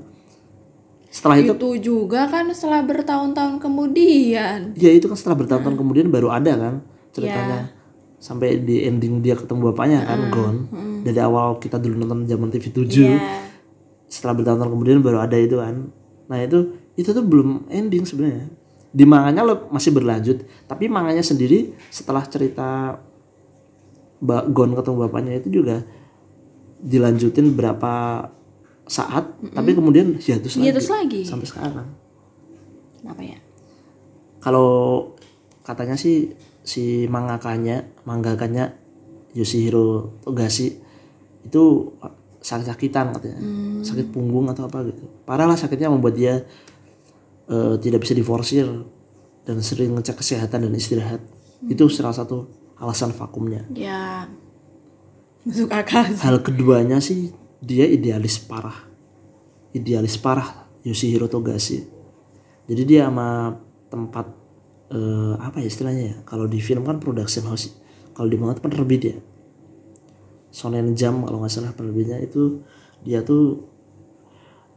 Speaker 1: Setelah itu
Speaker 2: itu juga kan setelah bertahun-tahun kemudian.
Speaker 1: Ya itu kan setelah bertahun-tahun kemudian baru ada kan ceritanya. Sampai di ending dia ketemu bapaknya kan Gon dari awal kita dulu nonton zaman TV 7
Speaker 2: Iya.
Speaker 1: Setelah bertahun-tahun kemudian baru ada itu kan. Nah itu itu tuh belum ending sebenarnya. Di manganya lo masih berlanjut tapi manganya sendiri setelah cerita Mbak Gon ketemu bapaknya itu juga dilanjutin berapa saat tapi kemudian hiatus lagi
Speaker 2: Hiatus lagi.
Speaker 1: sampai sekarang.
Speaker 2: Kenapa ya?
Speaker 1: Kalau katanya sih si mangakanya mangakanya Yoshihiro Togashi itu sakit-sakitan katanya. Sakit punggung atau apa gitu. Parah lah sakitnya membuat dia eh, tidak bisa diforsir dan sering ngecek kesehatan dan istirahat. Itu salah satu alasan vakumnya.
Speaker 2: Ya masuk akal sih.
Speaker 1: hal keduanya sih dia idealis parah. Idealis parah Yoshihiro Togashi. Jadi dia sama tempat eh, apa ya istilahnya ya? Kalau di film kan production house. Kalau di manga penerbit ya Shonen Jump kalau nggak salah penerbitnya itu dia tuh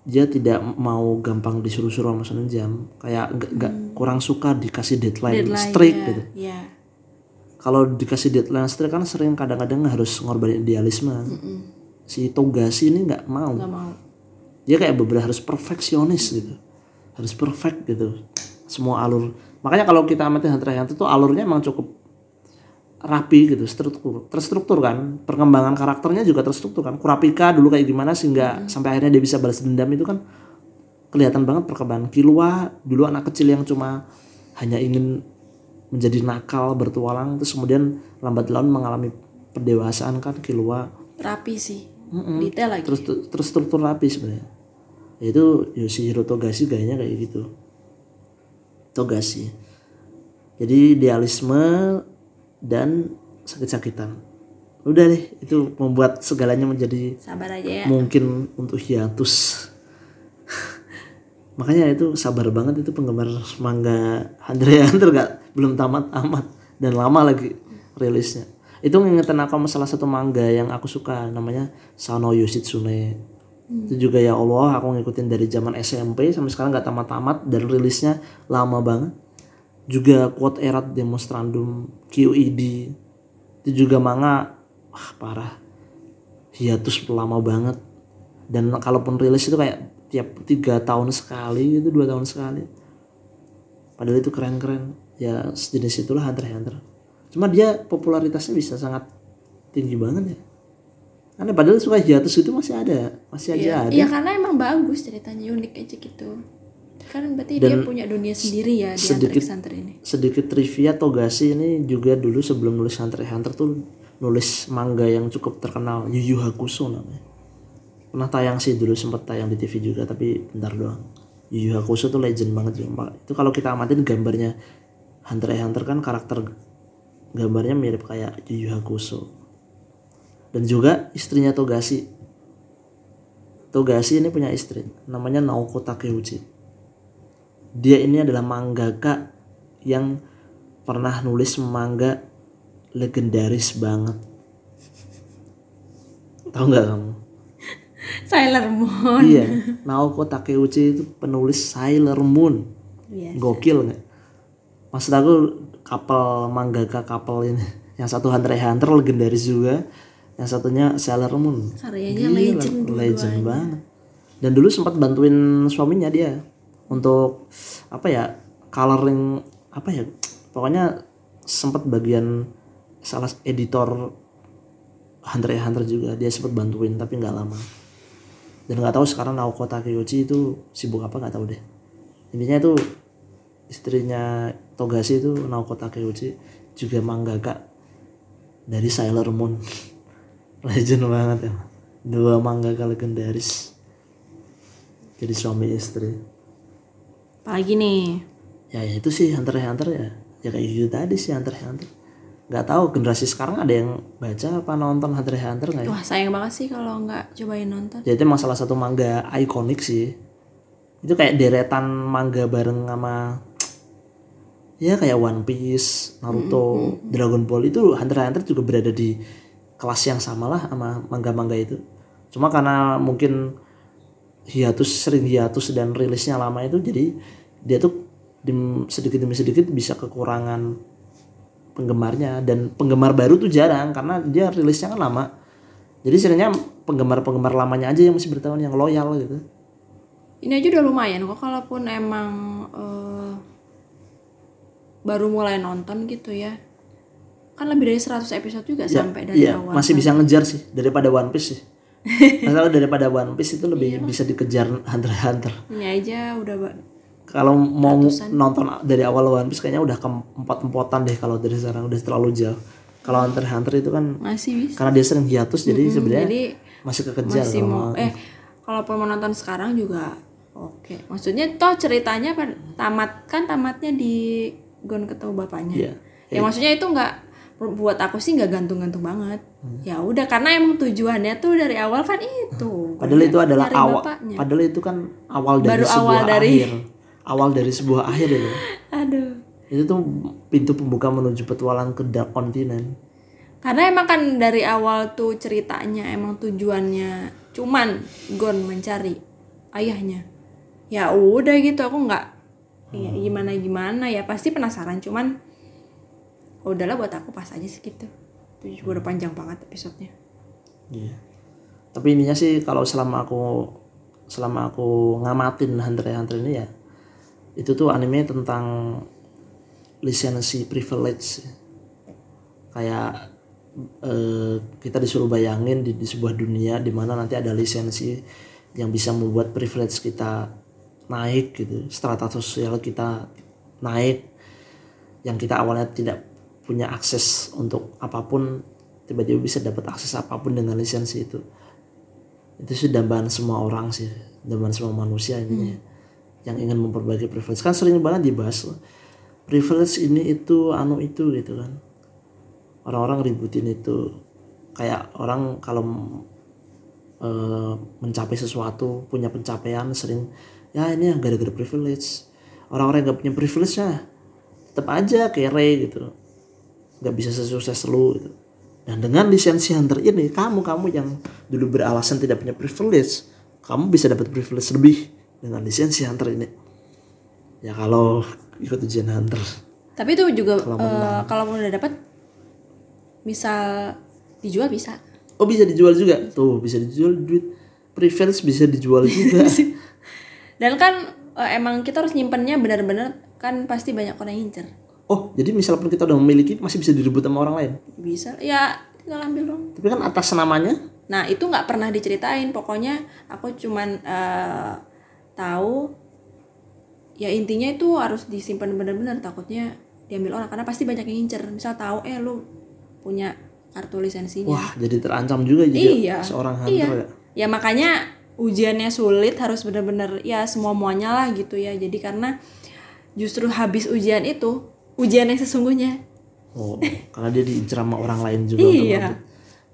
Speaker 1: dia tidak mau gampang disuruh-suruh sama Shonen Jump kayak nggak nggak kurang suka dikasih deadline,
Speaker 2: Deadline
Speaker 1: strict
Speaker 2: ya,
Speaker 1: gitu.
Speaker 2: ya.
Speaker 1: Kalau dikasih deadline strict kan sering kadang-kadang harus ngorbanin idealisme. Kan. si Togashi ini nggak mau.
Speaker 2: Mau.
Speaker 1: Dia kayak beberapa harus perfeksionis gitu. Harus perfect gitu. Semua alur. Makanya kalau kita amati Hunter Hunter tuh alurnya emang cukup rapi gitu struktur terstruktur kan. Perkembangan karakternya juga terstruktur kan. Kurapika dulu kayak gimana sehingga sampai akhirnya dia bisa balas dendam itu kan kelihatan banget perkembangan. Killua dulu anak kecil yang cuma hanya ingin menjadi nakal bertualang terus kemudian lambat laun mengalami pendewasaan kan Killua
Speaker 2: rapi sih. Detail lagi.
Speaker 1: Terus terus struktur rapi sebenarnya. Itu Yoshihiro Togashi gayanya kayak gitu. Togashi. Jadi idealisme dan sakit-sakitan. Udah deh itu membuat segalanya menjadi
Speaker 2: sabar aja ya.
Speaker 1: mungkin untuk hiatus. Makanya itu sabar banget itu penggemar manga x Hunter gak? Belum tamat amat dan lama lagi rilisnya. Itu ngingetin aku sama salah satu manga yang aku suka namanya Sano Yoshitsune. Itu juga ya Allah aku ngikutin dari zaman SMP sampai sekarang gak tamat-tamat dan rilisnya lama banget juga quote erat demonstrandum QED itu juga manga wah parah. Hiatus lama banget. Dan kalaupun rilis itu kayak tiap tiga tahun sekali itu dua tahun sekali. Padahal itu keren-keren. Ya sejenis itulah Hunter Hunter. Cuma dia popularitasnya bisa sangat tinggi banget ya. Karena padahal suka hiatus itu masih ada masih aja ada.
Speaker 2: Iya karena emang bagus ceritanya unik aja gitu kan berarti dia punya dunia sendiri ya di Hunter x Hunter ini.
Speaker 1: sedikit trivia Togashi ini juga dulu sebelum nulis Hunter x Hunter tuh nulis manga yang cukup terkenal Yu Yu Hakusho namanya. Pernah tayang sih dulu sempat tayang di TV juga tapi bentar doang. Yu Yu Hakusho tuh legend banget juga itu kalau kita amatin gambarnya Hunter x Hunter kan karakter gambarnya mirip kayak Yu Yu Hakusho. Dan juga istrinya Togashi. Togashi ini punya istri namanya Naoko Takeuchi dia ini adalah mangaka yang pernah nulis manga legendaris banget. Tahu nggak kamu?
Speaker 2: Sailor Moon.
Speaker 1: Iya Naoko Takeuchi itu penulis Sailor Moon.
Speaker 2: Iya.
Speaker 1: gokil nggak? Maksud aku kapal mangaka kapal ini yang satu Hunter x Hunter legendaris juga yang satunya Sailor Moon.
Speaker 2: Karyanya
Speaker 1: Gila,
Speaker 2: legend
Speaker 1: legend banget. Dan dulu sempat bantuin suaminya dia untuk apa ya coloring apa ya pokoknya sempat bagian salah editor Hunter x Hunter juga dia sempat bantuin tapi nggak lama. Dan nggak tahu sekarang Naoko Takeuchi itu sibuk apa nggak tahu deh. Intinya itu istrinya Togashi itu Naoko Takeuchi juga mangaka dari Sailor Moon. Legend banget ya dua mangaka legendaris. Jadi suami istri
Speaker 2: Apalagi nih?
Speaker 1: ya, ya itu sih Hunter x Hunter ya ya kayak gitu tadi sih Hunter x Hunter nggak tahu generasi sekarang ada yang baca apa nonton Hunter x Hunter nggak ya
Speaker 2: Wah sayang banget sih kalau nggak cobain nonton.
Speaker 1: jadi itu emang salah satu manga ikonik sih itu kayak deretan manga bareng sama ya kayak One Piece, Naruto, Dragon Ball itu Hunter x Hunter juga berada di kelas yang sama lah sama manga-manga itu. Cuma karena mungkin hiatus sering hiatus dan rilisnya lama itu jadi dia tuh sedikit demi sedikit bisa kekurangan penggemarnya dan penggemar baru tuh jarang karena dia rilisnya kan lama. Jadi seringnya penggemar-penggemar lamanya aja yang masih bertahan yang loyal gitu.
Speaker 2: Ini aja udah lumayan kok kalaupun emang eh, baru mulai nonton gitu ya. Kan lebih dari 100 episode juga sampai dari
Speaker 1: Iya,
Speaker 2: awal.
Speaker 1: masih bisa ngejar sih daripada One Piece sih. Masalah daripada One Piece itu lebih
Speaker 2: Iya.
Speaker 1: bisa dikejar Hunter x Hunter.
Speaker 2: Ini aja udah
Speaker 1: Kalau mau nonton dari awal One Piece kayaknya udah keempat-empatan deh kalau dari sekarang udah terlalu jauh. Kalau Hunter x Hunter itu kan
Speaker 2: masih bisa.
Speaker 1: karena dia sering hiatus jadi sebenarnya
Speaker 2: Jadi
Speaker 1: masih kekejar.
Speaker 2: masih
Speaker 1: kalau
Speaker 2: mau eh kalaupun mau nonton sekarang juga oke. Maksudnya toh ceritanya tamat kan tamatnya di Gon ketemu bapaknya.
Speaker 1: Iya.
Speaker 2: Ya maksudnya itu nggak buat aku sih nggak gantung-gantung banget.
Speaker 1: Hmm.
Speaker 2: Ya udah karena emang tujuannya tuh dari awal kan itu.
Speaker 1: Padahal itu adalah awal.
Speaker 2: bapaknya.
Speaker 1: Padahal itu kan awal dari
Speaker 2: Baru
Speaker 1: sebuah
Speaker 2: awal dari-
Speaker 1: akhir. Awal dari sebuah akhir itu.
Speaker 2: Aduh.
Speaker 1: Itu tuh pintu pembuka menuju petualang ke Dark Continent.
Speaker 2: Karena emang kan dari awal tuh ceritanya emang tujuannya cuman Gon mencari ayahnya. Ya udah gitu aku nggak ya gimana gimana ya pasti penasaran cuman oh, udahlah buat aku pas aja segitu. Itu juga udah panjang banget episodenya.
Speaker 1: Iya. Tapi ininya sih kalau selama aku selama aku ngamatin Hunter x Hunter ini ya itu tuh anime tentang lisensi privilege kayak eh, kita disuruh bayangin di, di sebuah dunia di mana nanti ada lisensi yang bisa membuat privilege kita naik gitu strata sosial kita naik yang kita awalnya tidak punya akses untuk apa pun tiba-tiba bisa dapat akses apa pun dengan lisensi itu. Itu sih dambaan semua orang sih dambaan semua manusia intinya yang ingin memperbaiki privilege. Kan sering banget dibahas loh. privilege ini itu anu itu gitu kan. Orang-orang ributin itu kayak orang kalau eh, mencapai sesuatu punya pencapaian sering ya ini yang gara-gara privilege. Orang-orang yang gak punya privilege ya tetap aja kere gitu nggak bisa sesukses lu gitu. dan dengan lisensi hunter ini kamu kamu yang dulu beralasan tidak punya privilege kamu bisa dapat privilege lebih dengan lisensi hunter ini ya kalau ikut ujian hunter
Speaker 2: Tapi itu juga eh, kalau udah dapat misal dijual bisa.
Speaker 1: oh bisa dijual juga tuh bisa dijual duit privilege bisa dijual juga
Speaker 2: Dan kan eh, emang kita harus nyimpennya benar-benar kan pasti banyak orang yang incer.
Speaker 1: Oh jadi misal pun kita udah memiliki masih bisa direbut sama orang lain
Speaker 2: Bisa ya tinggal ambil dong.
Speaker 1: tapi kan atas namanya
Speaker 2: Nah itu nggak pernah diceritain. Pokoknya aku cuman eh, tahu ya intinya itu harus disimpan benar-benar takutnya diambil orang karena pasti banyak yang incer. Misal tahu eh lu punya kartu lisensinya.
Speaker 1: wah jadi terancam juga juga
Speaker 2: Iya.
Speaker 1: seorang hunter
Speaker 2: Iya.
Speaker 1: ya
Speaker 2: Ya makanya ujiannya sulit harus benar-benar ya semua muanya lah gitu ya. Jadi karena justru habis ujian itu ujian yang sesungguhnya.
Speaker 1: Oh, karena dia diincar sama orang lain juga
Speaker 2: Iya.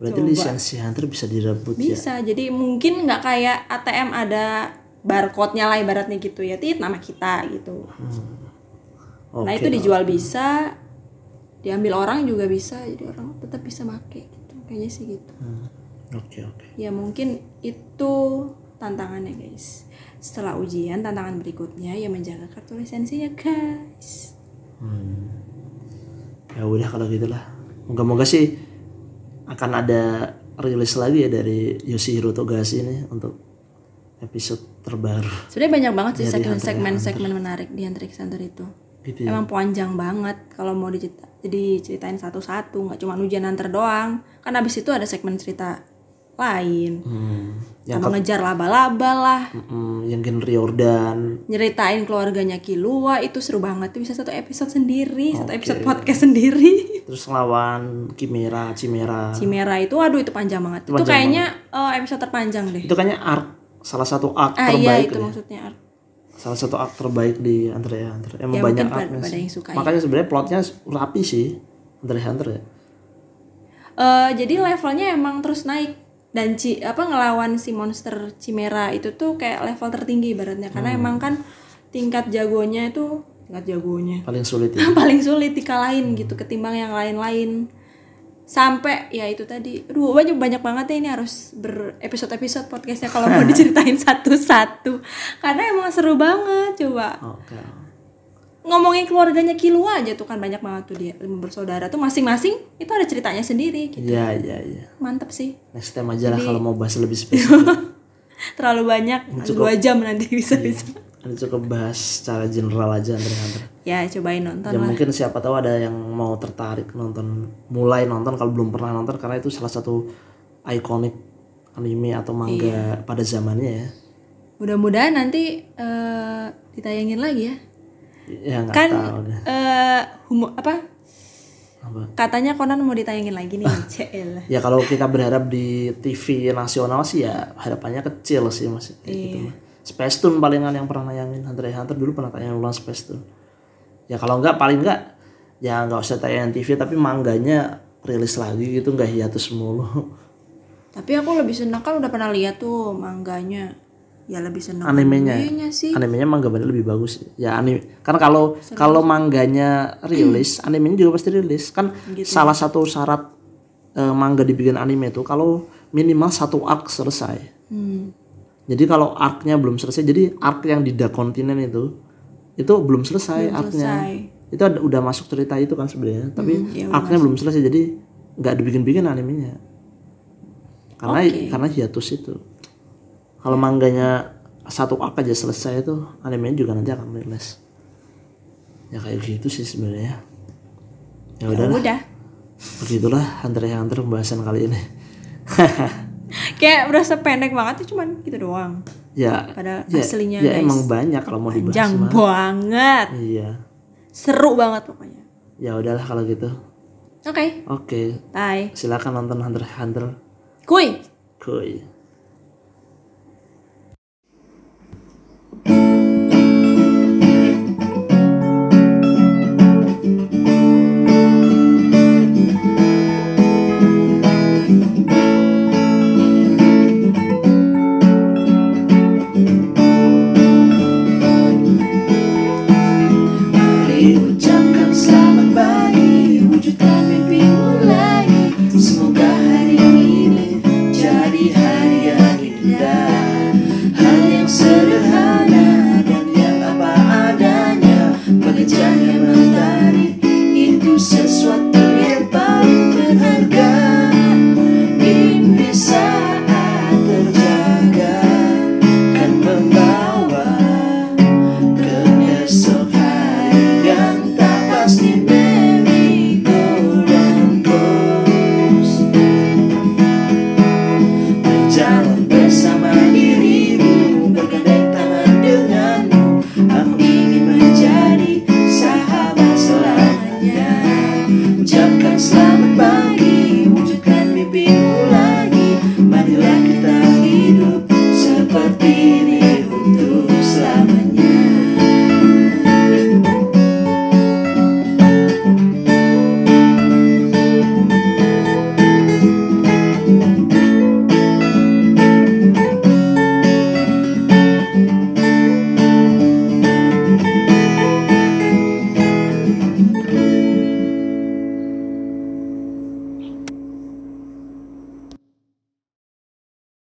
Speaker 1: Berarti lisensi hunter bisa direbut ya.
Speaker 2: Bisa. Jadi mungkin nggak kayak ATM ada barcode-nya lah ibaratnya gitu ya. Tit nama kita gitu.
Speaker 1: Oke.
Speaker 2: Nah, itu dijual bisa, diambil orang juga bisa. Jadi orang tetap bisa make gitu. Kayaknya sih gitu.
Speaker 1: Hmm, Oke, oke.
Speaker 2: Ya mungkin itu tantangannya guys. Setelah ujian tantangan berikutnya ya menjaga kartu lisensinya guys.
Speaker 1: Ya udah kalau gitulah. Moga-moga sih akan ada rilis lagi ya dari Yoshihiro Togashi ini untuk episode terbaru
Speaker 2: Sebenarnya banyak banget sih segmen-segmen-segmen menarik di Hunter x Hunter itu.
Speaker 1: gitu ya
Speaker 2: Emang panjang banget kalau mau dicerita, jadi ceritain satu-satu, nggak cuma ujian Hunter doang. Kan abis itu ada segmen cerita lain.
Speaker 1: hmm. yang
Speaker 2: Sama ngejar laba-laba lah,
Speaker 1: mm, yang Gen Riordan
Speaker 2: nyeritain keluarganya Kilua itu seru banget. Itu bisa satu episode sendiri, satu episode podcast sendiri.
Speaker 1: terus ngelawan Chimera Chimera
Speaker 2: Chimera itu, aduh itu panjang banget. Itu, kayaknya eh, episode terpanjang deh.
Speaker 1: itu kayaknya arc salah satu arc
Speaker 2: Ah iya
Speaker 1: terbaik
Speaker 2: itu
Speaker 1: deh.
Speaker 2: maksudnya.
Speaker 1: salah satu arc terbaik di Hunter x Hunter emang
Speaker 2: Ya,
Speaker 1: banyak sih.
Speaker 2: yang suka ya.
Speaker 1: makanya sebenarnya plotnya rapi sih Hunter x Hunter ya
Speaker 2: Eh, jadi levelnya emang terus naik dan ci apa ngelawan si monster Chimera itu tuh kayak level tertinggi ibaratnya. Karena
Speaker 1: Hmm.
Speaker 2: emang kan tingkat jagonya itu tingkat jagonya.
Speaker 1: Paling sulit ya.
Speaker 2: Paling sulit dikalahin gitu ketimbang yang lain-lain. Sampai ya itu tadi. Aduh banyak banyak banget ya ini harus ber episode episode podcastnya kalau mau diceritain satu-satu. Karena emang seru banget coba.
Speaker 1: Oke
Speaker 2: ngomongin keluarganya Kilua aja tuh kan banyak banget tuh dia lima bersaudara tuh masing-masing itu ada ceritanya sendiri gitu.
Speaker 1: iya iya iya.
Speaker 2: Mantep sih.
Speaker 1: Next time aja lah kalau mau bahas lebih spesifik.
Speaker 2: Terlalu banyak dua jam nanti bisa bisa.
Speaker 1: ini cukup bahas secara general aja x Hunter
Speaker 2: ya cobain nonton
Speaker 1: ya
Speaker 2: lah.
Speaker 1: mungkin siapa tahu ada yang mau tertarik nonton mulai nonton kalau belum pernah nonton karena itu salah satu ikonik anime atau manga
Speaker 2: Iya.
Speaker 1: pada zamannya ya.
Speaker 2: Mudah-mudahan nanti eh, ditayangin lagi ya
Speaker 1: ya
Speaker 2: kan
Speaker 1: tahu deh.
Speaker 2: eh humo- apa?
Speaker 1: Apa?
Speaker 2: Katanya Conan mau ditayangin lagi nih CL
Speaker 1: ya kalau kita berharap di TV nasional sih ya harapannya kecil sih mas. Gitu
Speaker 2: Iya.
Speaker 1: mah. Space Tune palingan yang pernah nayangin Hunter x Hunter dulu pernah tayang ulang Space Tune. Ya kalau enggak paling enggak ya nggak usah tayangan TV tapi mangganya rilis lagi gitu nggak hiatus mulu.
Speaker 2: Tapi aku lebih senang kan udah pernah lihat tuh mangganya ya lebih senang
Speaker 1: animenya.
Speaker 2: Animenya sih.
Speaker 1: Animenya mangga bener lebih bagus. Ya anime karena kalau kalau mangganya rilis animenya juga pasti rilis. Kan
Speaker 2: Gitu.
Speaker 1: salah satu syarat eh, mangga dibikin anime itu kalau minimal satu arc selesai.
Speaker 2: Hmm.
Speaker 1: jadi kalau arc-nya belum selesai jadi arc yang di Dark Continent itu itu belum selesai arc-nya.
Speaker 2: selesai.
Speaker 1: itu ada, udah masuk cerita itu kan sebenarnya tapi
Speaker 2: ya
Speaker 1: arc-nya belum selesai jadi nggak dibikin-bikin animenya. Karena karena hiatus itu kalau mangganya satu arc aja selesai itu animenya juga nanti akan rilis. Ya kayak gitu sih sebenarnya. Ya udah lah
Speaker 2: udah.
Speaker 1: Begitulah Hunter x Hunter pembahasan kali ini.
Speaker 2: Kayak berasa pendek banget tuh cuman gitu doang.
Speaker 1: Ya
Speaker 2: pada
Speaker 1: ya,
Speaker 2: aslinya
Speaker 1: ya
Speaker 2: guys.
Speaker 1: emang banyak kalau mau dibahas
Speaker 2: panjang
Speaker 1: mah.
Speaker 2: banget.
Speaker 1: Iya.
Speaker 2: Seru banget pokoknya.
Speaker 1: Ya udahlah kalau gitu.
Speaker 2: Oke.
Speaker 1: Oke.
Speaker 2: Bye.
Speaker 1: Silakan nonton Hunter x Hunter.
Speaker 2: Kuy.
Speaker 1: Kuy